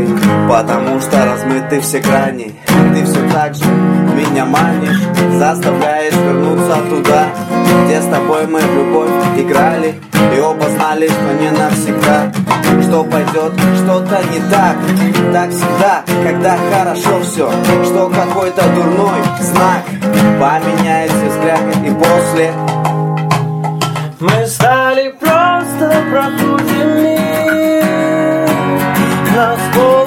девочкой Потому что размыты все грани. Ты все так же меня манишь Заставляешь вернуться туда Где с тобой мы в любовь играли И оба знали, что не навсегда. Что пойдет что-то не так Так всегда, когда хорошо все Что какой-то дурной знак Поменяется взгляд и после. Мы стали просто прохудными enough for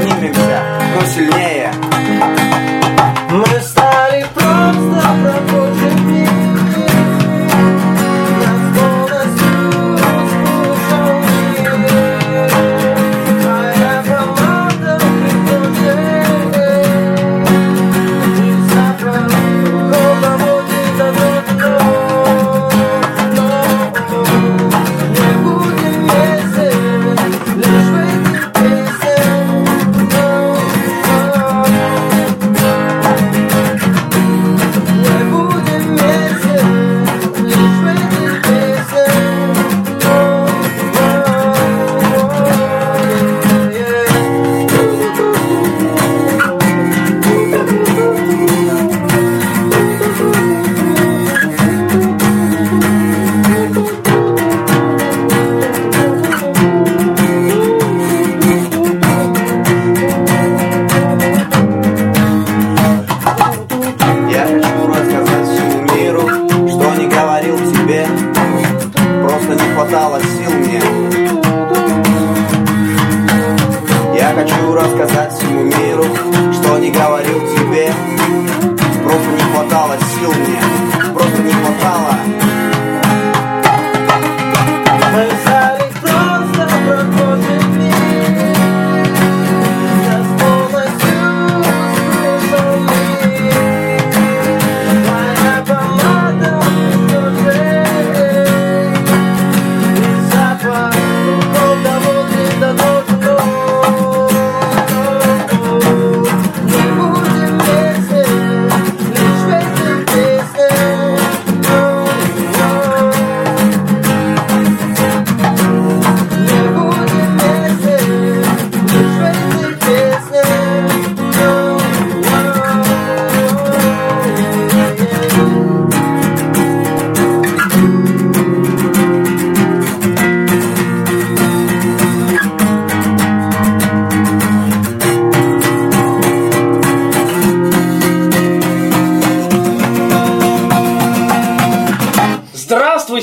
Minha conciliar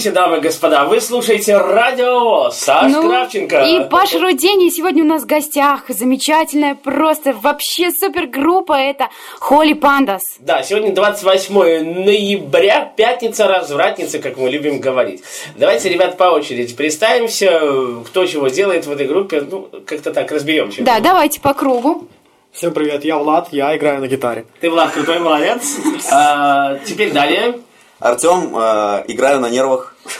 Здравствуйте, дамы и господа. Вы слушаете Радио. Саш Ну, Кравченко. И Паша Рудень, и сегодня у нас в гостях замечательная, просто вообще супергруппа, это Холли Пандас. Да, сегодня 28 ноября, пятница, развратница, как мы любим говорить. Давайте, ребят, по очереди представимся, кто чего делает в этой группе. Ну, как-то так разберем. чё. Да, давайте по кругу. Всем привет, я Влад, я играю на гитаре. Ты, Влад, крутой молодец. А, теперь далее. Артем, э, играю на нервах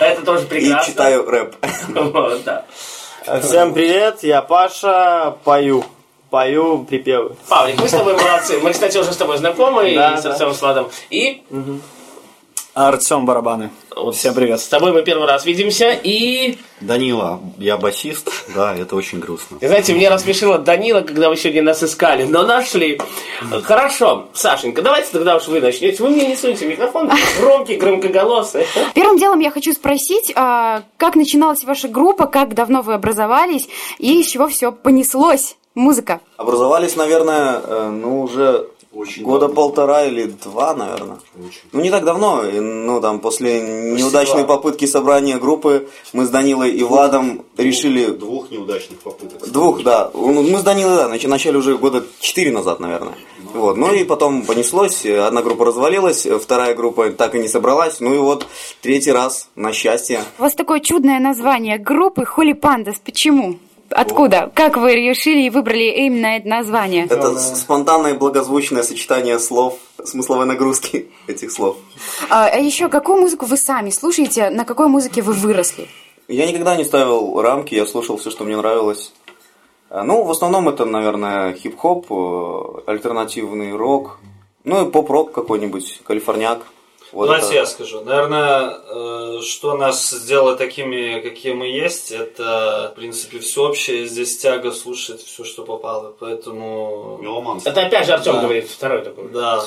Это тоже и прекрасно. читаю рэп. Вот, да. Всем привет, я Паша, пою. Пою припевы. Павлик, мы с тобой молодцы. Мы, кстати, уже с тобой знакомы, Да, и с да. Артемом Сладом. И Артем Барабаны. вот Всем привет. с тобой мы первый раз видимся, и... Данила, я басист, да, это очень грустно. И знаете, мне рассмешило Данила, когда вы сегодня нас искали, но нашли. Хорошо, Сашенька, давайте тогда уж вы начнете. Вы мне не суете микрофон, громкий, громкоголосый. Первым делом я хочу спросить, а, как начиналась ваша группа, как давно вы образовались и с чего все понеслось? Музыка. Образовались, наверное, э, ну, уже Очень года давно. полтора или два, наверное. Очень. Ну, не так давно, ну, там, после неудачной попытки собрания группы, мы с Данилой и Владом решили... Двух неудачных попыток. Двух, да. Ну, Мы с Данилой, да, нач- начали уже года четыре назад, наверное. Вот. Ну и потом понеслось, э, одна группа развалилась, э, вторая группа так и не собралась. Ну и вот третий раз, на счастье. У вас такое чудное название группы Холли Пандас. Почему? Откуда? Как вы решили и выбрали именно это название? Это спонтанное благозвучное сочетание слов, смысловой нагрузки этих слов. А, а еще какую музыку вы сами слушаете? На какой музыке вы выросли? Я никогда не ставил рамки, я слушал все, что мне нравилось. А, Ну, в основном это, наверное, хип-хоп, э, альтернативный рок, ну и поп-рок какой-нибудь, калифорняк. Вот Давайте это. я скажу. Наверное, э, что нас сделало такими, какие мы есть, это, в принципе, всеобщее здесь тяга слушать все, что попало. Поэтому, Меломан. Это опять же Артем Да. говорит, второй такой. да,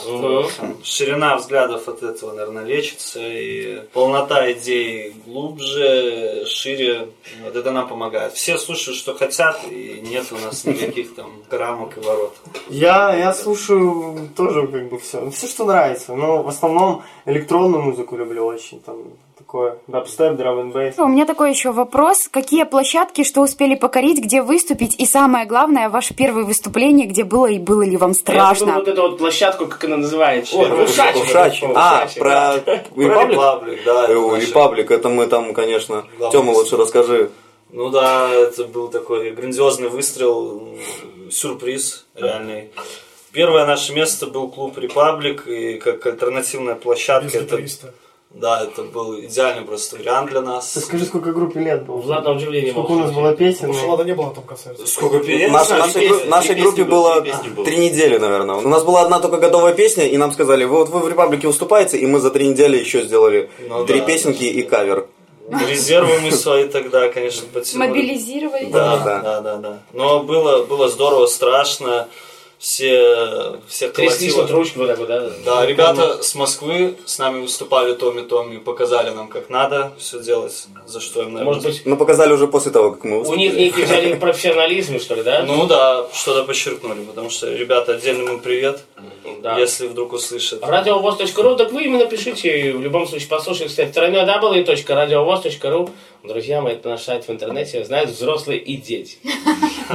ширина взглядов от этого, наверное, лечится. И полнота идей глубже, шире. Вот это нам помогает. Все слушают, что хотят, и нет у нас никаких там рамок и ворот. Я, я слушаю тоже как бы все, все, что нравится. Но в основном электронную музыку люблю очень. Там такое дабстеп, драм н бейс. У меня такой еще вопрос. Какие площадки, что успели покорить, где выступить? И самое главное, ваше первое выступление, где было и было ли вам Я страшно? думаю, вот эту вот площадку, как она называется? Ушач. вот, А, про. Репаблик? Да. Репаблик, это мы там, конечно. Тёма, лучше расскажи. Ну да, это был такой грандиозный выстрел, сюрприз реальный. Первое наше место был клуб Репаблик, и как альтернативная площадка, это, да, это был идеальный просто вариант для нас. Ты скажи, сколько группе лет было? Влад на удивление Сколько у нас было песен? Потому что ну, Влада не было на том концерте. Сколько песен? Наш- нашей, песни, нашей группе было три недели, наверное. У нас была одна только готовая песня, и нам сказали, вот вы в Репаблике выступаете, и мы за три недели еще сделали Ну три да, песенки и кавер. Резервы мы свои тогда, конечно, потянули. Мобилизировали? Да, Да. да, да, да. Но было, было здорово, страшно. Все, всех Тряслись вот ручки вот так вот, да? Да, ребята с Москвы с нами выступали Томи Томи, показали нам, как надо все делать, за что им, наверное, Может быть, Ну, показали уже после того, как мы у выступили. них некий взяли профессионализм, что ли, да? Ну да, что-то подчеркнули, потому что, ребята, отдельный им привет, да. если вдруг услышат. Радиовоз.ру, так вы именно пишите, в любом случае послушайте, кстати, www.radiovoz.ru. Друзья мои, это наш сайт в интернете, знают взрослые и дети.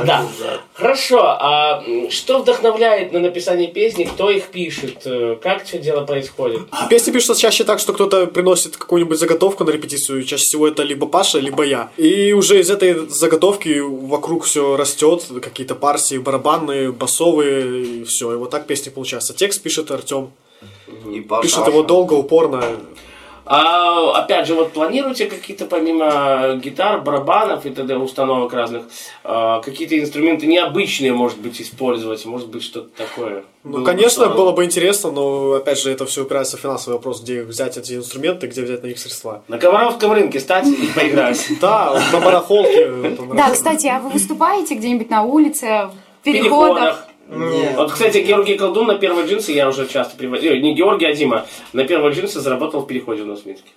Да. Хорошо, а что вдохновляет на написание песни, кто их пишет, э, как все дело происходит? Песни пишутся чаще так, что кто-то приносит какую-нибудь заготовку на репетицию. Чаще всего это либо Паша, либо я. И уже из этой заготовки вокруг все растет. Какие-то партии барабанные, басовые, и все. И вот так песни получаются. Текст пишет Артем. И. Пишет его долго, упорно. А, опять же, вот планируете какие-то помимо гитар, барабанов и т.д. установок разных, а, какие-то инструменты необычные, может быть, использовать, может быть, что-то такое? Ну, Было бы конечно, здорово. было бы интересно, но опять же это все упирается в финансовый вопрос, где взять эти инструменты, где взять на них средства. На Комаровском рынке стать и поиграть. Да, на барахолке. Да, кстати, а вы выступаете где-нибудь на улице, в переходах? Вот, кстати, Георгий Колдун на первые джинсы я уже часто приводил. Не Георгий, а Дима. На первые джинсы заработал в переходе у нас в Минске.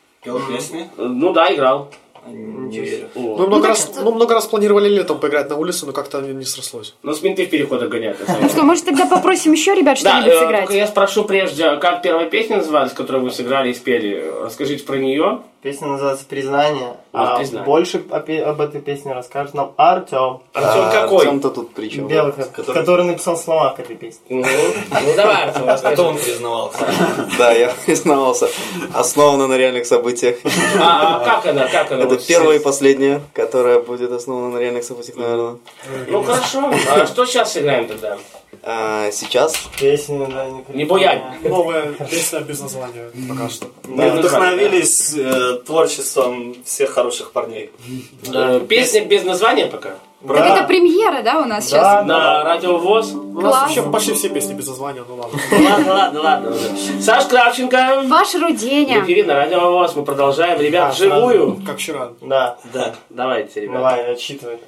Ну да, играл. Не. Мы много, раз, ну, много раз планировали летом поиграть на улице, но как-то не, срослось. Но с менты в переходах гоняют. на самом Ну что, может тогда попросим еще ребят что-нибудь э, сыграть? я спрошу прежде, как первая песня называлась, которую вы сыграли и спели. Расскажите про нее. Песня называется «Признание». А «Признание». больше о пе- об этой песне расскажет нам Артем. Артем какой? Артем-то тут при чем? Белый, который... написал слова к этой песне. Ну, ну давай, Артем, расскажи. Кто он признавался? Да, я признавался. Основана на реальных событиях. А, а как она, как она? Это вот первая и последняя, которая будет основана на реальных событиях, наверное. Ну хорошо. А что сейчас сыграем тогда? А, сейчас Песня, да, не Не буянь. Новая песня без названия пока что. Мы вдохновились э, творчеством всех хороших парней. Э, Песня без названия пока. Так это премьера, да, у нас сейчас? На радио ВОЗ. У нас вообще почти все песни без названия, ну ладно. Ладно, ладно, ладно. Саш Кравченко. Ваш В Руденя. эфире на радио ВОЗ. Мы продолжаем. Ребят, А, вживую. Как вчера. Да. Да. Давайте, ребят. Давай, отсчитывай.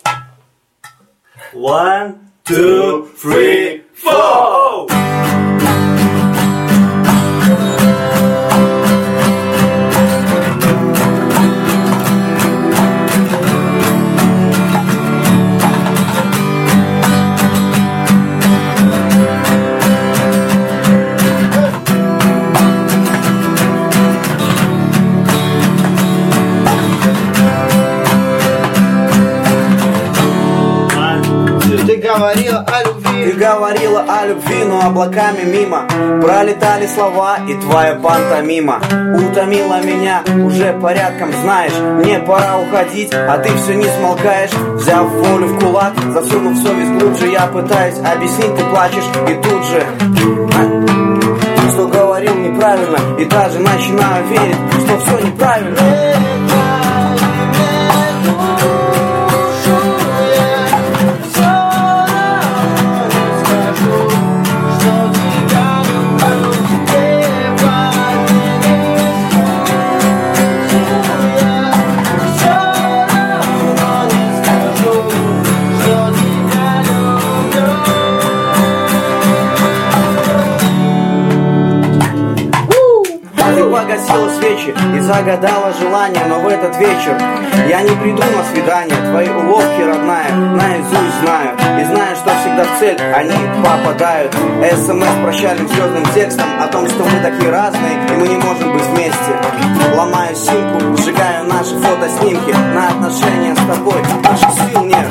One, two, three, four! Говорила о любви. Ты говорила о любви, но облаками мимо. Пролетали слова и твоя пантомима Утомила меня уже порядком знаешь. Мне пора уходить, а ты все не смолкаешь. Взяв волю в кулак, засунув совесть глубже Я пытаюсь объяснить, ты плачешь. И тут же Что говорил неправильно И даже начинаю верить, что все неправильно свечи и загадала желание Но в этот вечер я не приду на свидание. Твои уловки, родная, наизусть знаю. И знаю, что всегда в цель они попадают. СМС прощальным звездным текстом О том, что мы такие разные и мы не можем быть вместе. Ломаю симку, сжигаю наши фотоснимки. На отношения с тобой наших сил нет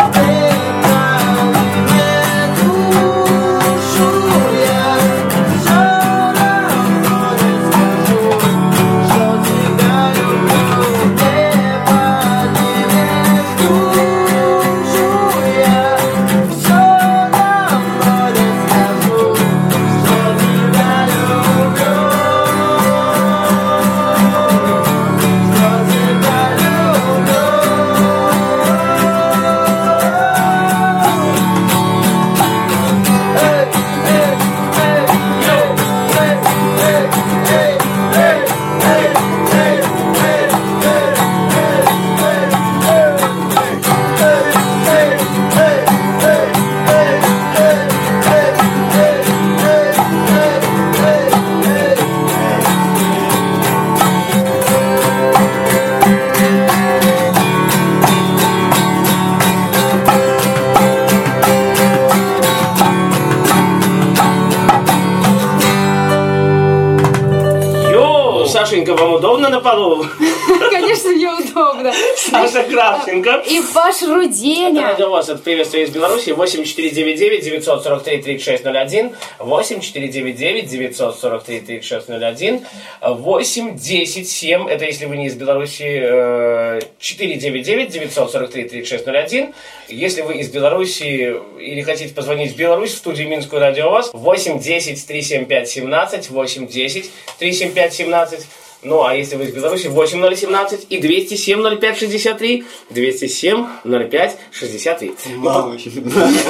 Руденя. радио ВОЗ, это приветствие из Беларуси, 8499-943-3601, 8499-943-3601, 810-7, это если вы не из Беларуси, э, 499-943-3601, если вы из Беларуси или хотите позвонить в Беларусь, в студию Минскую радио ВОЗ, 810-375-17, 810-375-17, ну, а если вы из Беларуси, 8017 и 207-05-63, 207-05-63.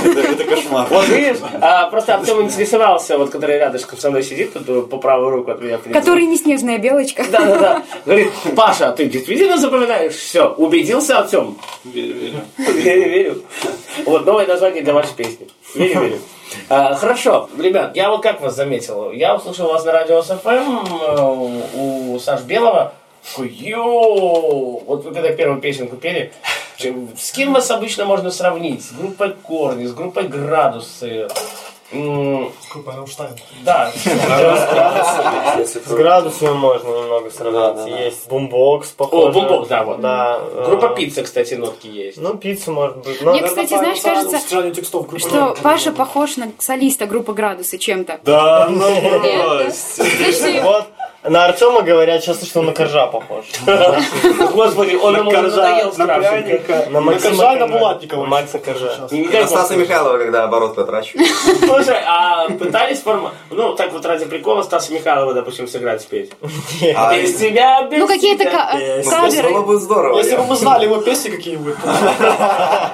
Это кошмар. Вот видишь, а, просто Артем интересовался, вот который рядышком со мной сидит, тут э, по правую руку от меня. Который не снежная белочка. Да, да, да. Говорит, Паша, а ты действительно запоминаешь все? Убедился, Артем? Верю, верю. Верю, верю. Вот новое название для вашей песни. Верю, верю. А, хорошо, ребят, я вот как вас заметил, я услышал вас на радио СФМ у Саш Белого. Йоу! Вот вы когда первую песенку пели, с кем вас обычно можно сравнить? С группой Корни, с группой Градусы, Группа Рамштайн. Да. С градусами можно немного сравнить. Есть бумбокс, похоже. О, бумбокс, да, вот. Да. Группа э, пицца, кстати, нотки есть. Ну, пицца может быть. Мне, кстати, знаешь, кажется, что Паша похож на солиста группы «Градусы» чем-то. Да, ну. Вот на Артема говорят часто, что он на коржа похож. Господи, он ему уже надоел страшно. На Коржа и на. Булатникова. Макса Коржа. На бог. Стаса Михайлова, когда оборот потрачиваю. Слушай, а пытались форма... Ну, так вот ради прикола Стаса Михайлова, допустим, сыграть спеть? А, Без тебя, без Ну, какие-то ка- ну, каверы. Было бы здорово. Если бы мы знали его песни какие-нибудь.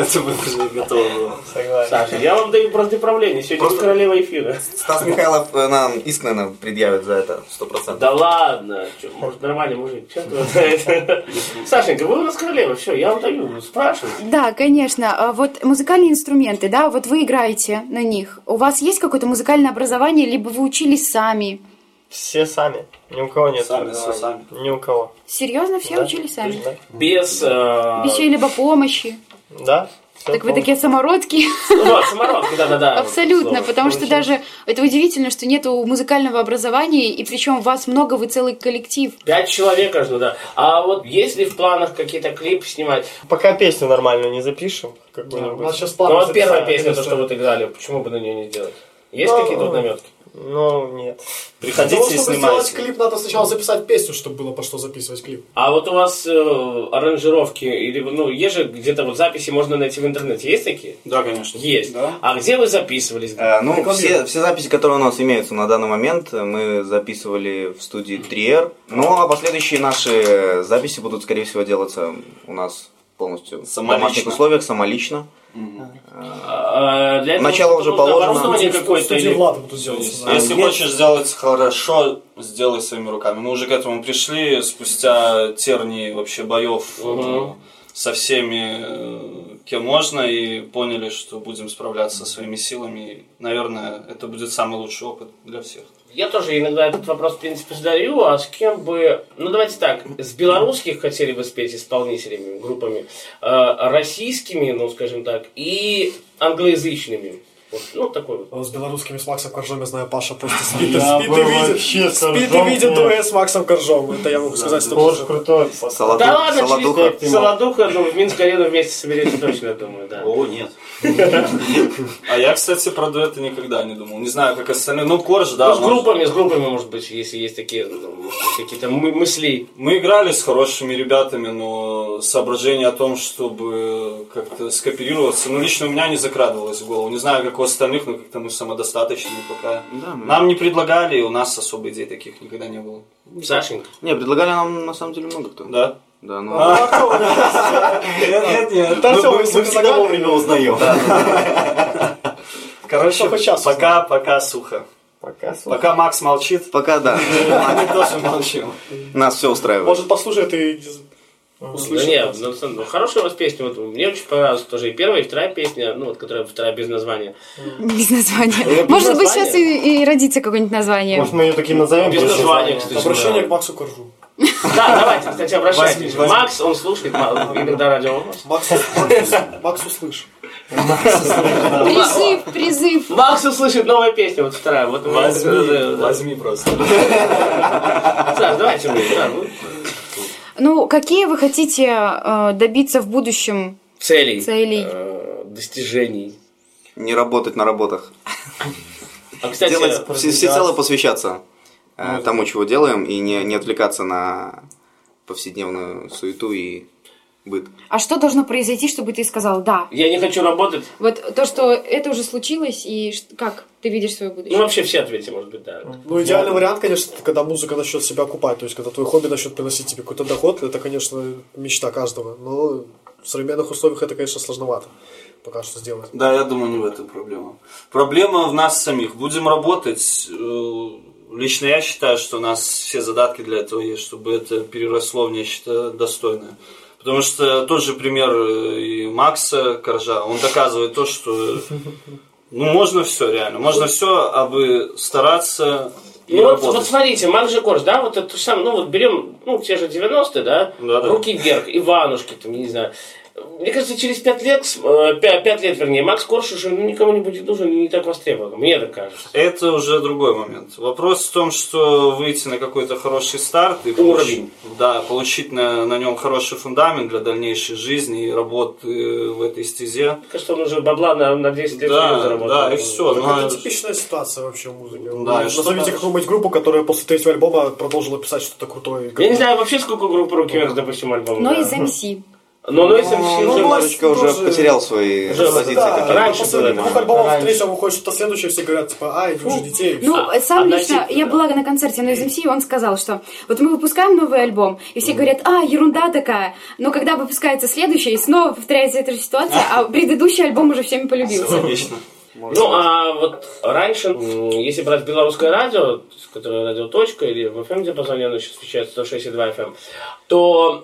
Это не готово было. Согласен. Саша, я вам даю просто направление. Сегодня Просто- королева эфира. Стас Михайлов э, нам иск, наверное, предъявит за это, сто процентов. Да ладно, чё, может нормальный мужик, что ты? Сашенька, вы у нас королева, все, я вам даю, спрашивайте. Да, конечно. А Вот музыкальные инструменты, да, вот вы играете на них. У вас есть какое-то музыкальное образование, либо вы учились сами? Все сами. Ни у кого нет. Сами, все сами. Ни у кого. Серьезно, все Да. учились сами? Да. Без... э, Без чьей-либо помощи? Да? Так вы такие самородки? Вот, самородки, да-да-да. Абсолютно, слово. потому что даже это удивительно, что нету музыкального образования, и причем вас много, вы целый коллектив. Пять человек аж, ну да. А вот есть ли в планах какие-то клипы снимать? Пока песню нормально не запишем, У какую-нибудь. нас сейчас Ну планы вот первая записали, песня, то, что вот играли, почему бы на нее не сделать? Есть Ну, какие-то вот наметки? Ну, нет. Для того, Приходите и чтобы сделать снимайте. клип, надо сначала записать песню, чтобы было по что записывать клип. А вот у вас э, аранжировки, или, ну, есть же где-то вот записи можно найти в интернете, есть такие? Да, конечно. Есть. Да. А где вы записывались? Э, Ну, все, все записи, которые у нас имеются на данный момент, мы записывали в студии Триер. Ну, а последующие наши записи будут, скорее всего, делаться у нас полностью в Самолично. домашних условиях, самолично. А, для Начало уже положено. В какое-то или... Делать. Если хочешь сделать хорошо, сделай своими руками. Мы уже к этому пришли спустя тернии вообще боев Мгм. со всеми, э, кем можно, и поняли, что будем справляться со своими силами. И, наверное, это будет самый лучший опыт для всех. Я тоже иногда этот вопрос, в принципе, задаю, а с кем бы... Ну, давайте так, с белорусских хотели бы спеть исполнителями, группами, э, российскими, ну, скажем так, и англоязычными. Вот, ну, такой вот. С белорусскими с Максом Коржом, я знаю, Паша просто спит, и- Я спит и видит. Спит и видит дуэт с Максом Коржом. Это я могу сказать, что Тоже крутой. Солоду- да ладно, Солодуха. через Солодуха, ну, в Минск-арену вместе соберете точно, я думаю, да. О, нет. А я, кстати, про дуэты никогда не думал. Не знаю, как остальные. Ну, Корж, да. ну, с группами, с группами, может быть, если есть такие, ну, какие-то мы- мысли. Мы играли с хорошими ребятами, но соображение о том, чтобы как-то скооперироваться, ну, лично у меня не закрадывалось в голову. Не знаю, как у остальных, но как-то мы самодостаточные пока. Да, мы- Нам не предлагали, и у нас особо идей таких никогда не было. Сашенька. Не, предлагали нам на самом деле много кто. Да? Да, ну... Нет, нет, нет. Это Мы- всегда вовремя узнаем. Короче, пока, пока сухо. Пока, Пока Макс молчит, Пока да. мы тоже молчим. Нас все устраивает. Может, послушает и Да услышит. не, ну, сон- ну, хорошая у вас песня. Вот, мне очень понравилась тоже и первая, и вторая песня, ну, вот, которая вторая без названия. Без названия. без Может быть, сейчас и, и родится какое-нибудь название. Может, мы ее такие назовем? Без названия, названия? кстати. Обращение да. к Максу Коржу. Да, давайте, кстати, обращайтесь. Возьми. Макс, он слушает иногда радио. Макс, Макс, услышь. Призыв, призыв. Макс услышит новая песня, вот вторая. Вот, Возьми, возьми просто. Саш, давайте мы. да, ну, Ну, какие вы хотите э, добиться в будущем? Целей. Целей. э, достижений. Не работать на работах. А, кстати, Делать, все, всецело посвящаться э, тому, чего делаем, и не, не отвлекаться на повседневную суету и быт. А что должно произойти, чтобы ты сказал «да»? я не хочу работать. Вот то, что это уже случилось, и как ты видишь свое Ну, будущее? вообще все ответьте, может быть, да. Ну, идеальный вариант, конечно, это когда музыка начнет себя окупать. То есть, когда твой хобби начнет приносить тебе какой-то доход, это, конечно, мечта каждого. Но в современных условиях это, конечно, сложновато пока что сделать. Да, я думаю, не в этом проблема. Проблема в нас самих. Будем работать. Лично я считаю, что у нас все задатки для этого есть, чтобы это переросло в нечто достойное. Потому что тот же пример э, и Макса Коржа, он доказывает то, что ну, можно все реально. Можно все, абы стараться и Ну вот, работать. вот смотрите, Макс же Корж, да, вот это то же самое, ну вот берем, ну, те же 90-е, да, Да-да. руки вверх, Иванушки, там, не знаю. Мне кажется, через пять лет, э, пя- пять лет, вернее, Макс Корж уже ну, никому не будет нужен, и не так востребован. Мне так кажется. Это уже другой момент. Вопрос в том, что выйти на какой-то хороший старт и получ- Уровень. да, получить на, на нем хороший фундамент для дальнейшей жизни и работы в этой стезе. Мне кажется, он уже бабла на, на 10 лет Да, заработал. да, и всё. Ну, Ну, это а- типичная ситуация вообще в музыке. Да, Ну, что Назовите какую-нибудь группу, которая после третьего альбома продолжила писать что-то крутое. Я не знаю вообще, сколько групп руки вверх, допустим, альбом. Но да. из MC. Но Noise MC Ну, уже немножечко уже тоже- потерял свои Уже, позиции. Да, которые раньше после двух альбомов Раньше. третьего выходит что-то следующее, все говорят, типа, ай, вы уже детей. Ну, А, сам лично, я да. была на концерте на MC, и он сказал, что вот мы выпускаем новый альбом, и все говорят, а, ерунда такая, но когда выпускается следующий, и снова повторяется эта же ситуация, а предыдущий альбом уже всеми полюбился. Логично. Ну, а вот раньше, если брать белорусское радио, которое радио «Точка», или в FM диапазоне оно сейчас встречается 106,2 FM, то,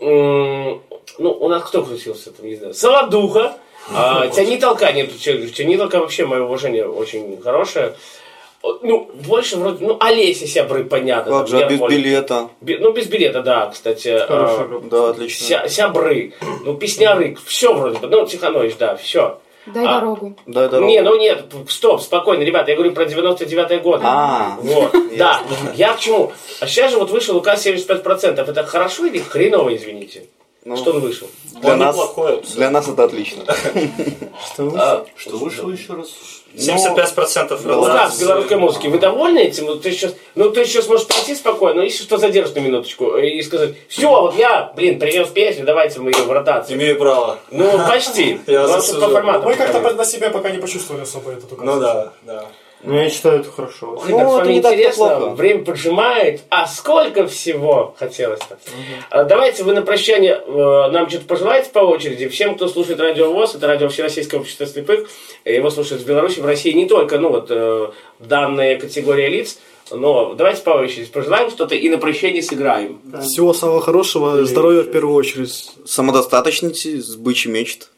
ну, у нас кто крутился, там, не знаю, Солодуха, а, Тяни толка, нет, Тяни толка вообще, мое уважение, очень хорошее. Ну, больше вроде, ну, Олеся Сябры, понятно. Как же, а без Ермолик. билета? Би- Ну, без билета, да, кстати. Хорошая а, группа. Да, отлично. Ся- Сябры, ну, Песняры, все вроде бы, ну, Тиханович, да, все. Дай А, дорогу. Дай дорогу. Не, ну нет, стоп, спокойно, ребята, я говорю про 99-й год. А, Вот, да. Я к чему? А сейчас же вот вышел указ 75%. Это хорошо или хреново, извините? Ну, Что он вышел? для Он нас, неплохой. для нас это отлично. А, Что вышло еще раз? 75% указ реализации. белорусской музыки. Вы довольны этим? Ну, ты сейчас, ну, ты сейчас можешь прийти спокойно, но если что, задержишь на минуточку и сказать, все, вот я, блин, принес песню, давайте мы ее в ротацию. Имею право. Ну, почти. Я Ну, по формату. Мы как-то на себя пока не почувствовали особо этот указ. Ну да, да. Ну, я считаю, это хорошо. Ой, Ну, как с это не так-то интересно, плохо. время поджимает, а сколько всего хотелось-то. А Давайте вы на прощание э, нам что-то пожелаете по очереди. Всем, кто слушает Радио ВОЗ, это радио Всероссийского общества слепых, его слушают в Беларуси, в России не только, ну вот, э, данная категория лиц, но давайте по очереди пожелаем что-то и на прощание сыграем. Всего самого хорошего, здоровья в первую очередь. Самодостаточности, с бычий мечт.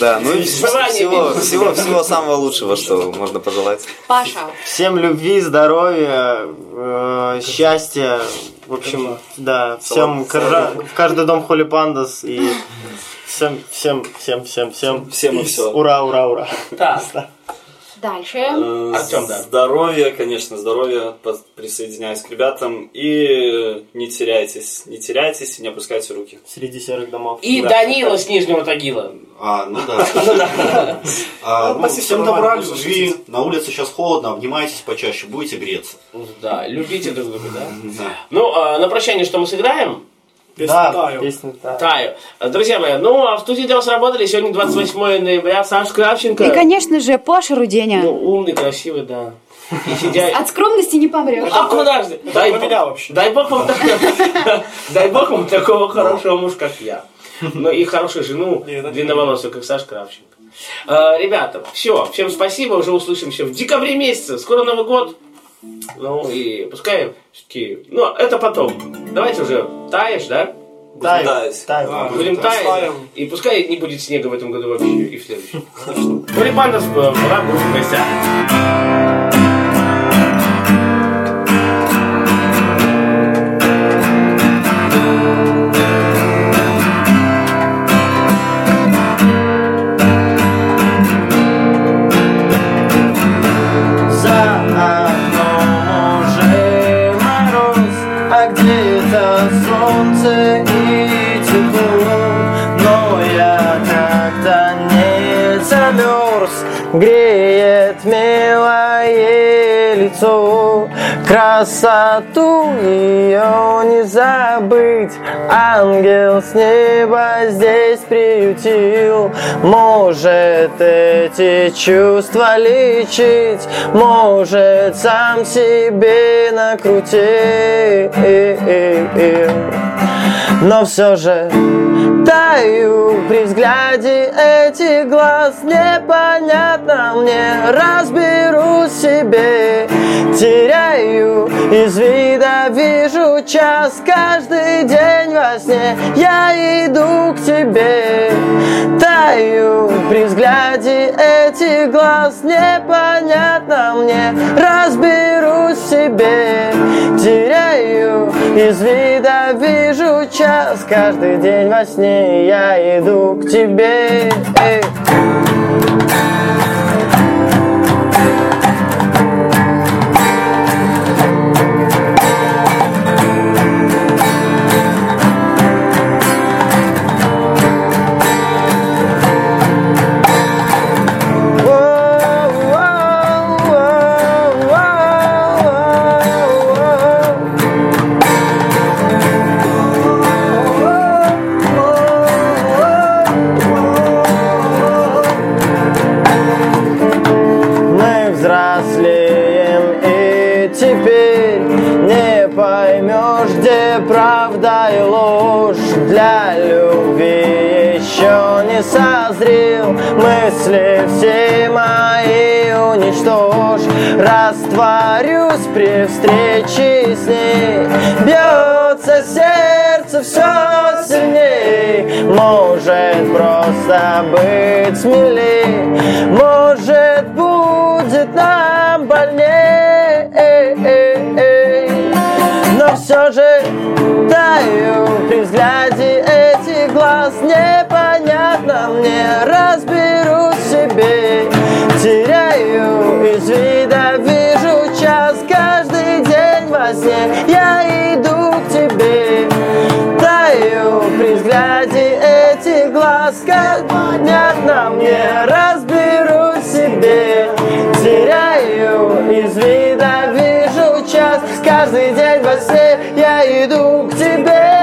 Да, ну и всего, всего, всего самого лучшего, что можно пожелать. Паша. Всем любви, здоровья, э, счастья. В общем, да, всем в каждый дом Холи Пандас и всем, всем, всем, всем, всем. Всем и всё. Ура, ура, ура. Так, Дальше. Э, Артём, да. Здоровья, конечно, здоровья. По- Присоединяюсь к ребятам. И не теряйтесь, не теряйтесь и не опускайте руки. Среди серых домов. и Да. Данила с Нижнего Тагила. А, ну да. Спасибо, всем добра, любви. На улице сейчас холодно, обнимайтесь почаще, будете греться. Да, любите друг друга, да? Да. Ну, а на прощание что мы сыграем? Песня Да, «Таю». песня «Таю». Таю. Друзья мои, ну а в студии для вас работали сегодня 28 ноября Саш Кравченко. И, конечно же, Паша Руденя. Ну, умный, красивый, да. И сидя... От скромности не помрешь. А куда же? Дай, бог- вообще. дай бог вам такого, дай бог вам такого хорошего мужа, как я. Ну и хорошую жену, длинноволосую, как Саш Кравченко. А, ребята, все, всем спасибо, уже услышимся в декабре месяце. Скоро Новый год. Ну и пускай все-таки... Ну, это потом. Давайте уже таешь, да? Таю, таять. таю. Да. Будем таять. И пускай не будет снега в этом году вообще и в следующем. Пандас была в гостях. Лицо. Красоту ее не забыть, ангел с неба здесь приютил. Может эти чувства лечить, может сам себе накрутить. Но все же таю при взгляде этих глаз Непонятно мне, разберу себе Теряю. Из вида, вижу час Каждый день во сне. Я иду к тебе Таю. При взгляде этих глаз Непонятно мне, разберу себе Теряю. Из вида вижу час Каждый день во сне. Я иду к тебе Эй. Быть смелей Может будет нам больней Но все же таю при взгляде этих глаз Непонятно мне, разберусь себе Теряю из вида, глаз Как понятно мне, разберусь в себе. Теряю из вида, вижу час. Каждый день во сне я иду к тебе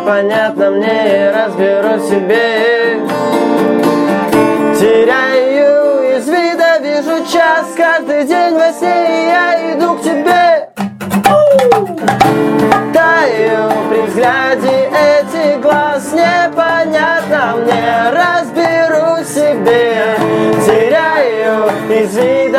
Непонятно мне, и разберу себе. Теряю из вида, вижу час. Каждый день во сне и я иду к тебе. Таю при взгляде этих глаз Непонятно мне, разберу себе. Теряю из вида,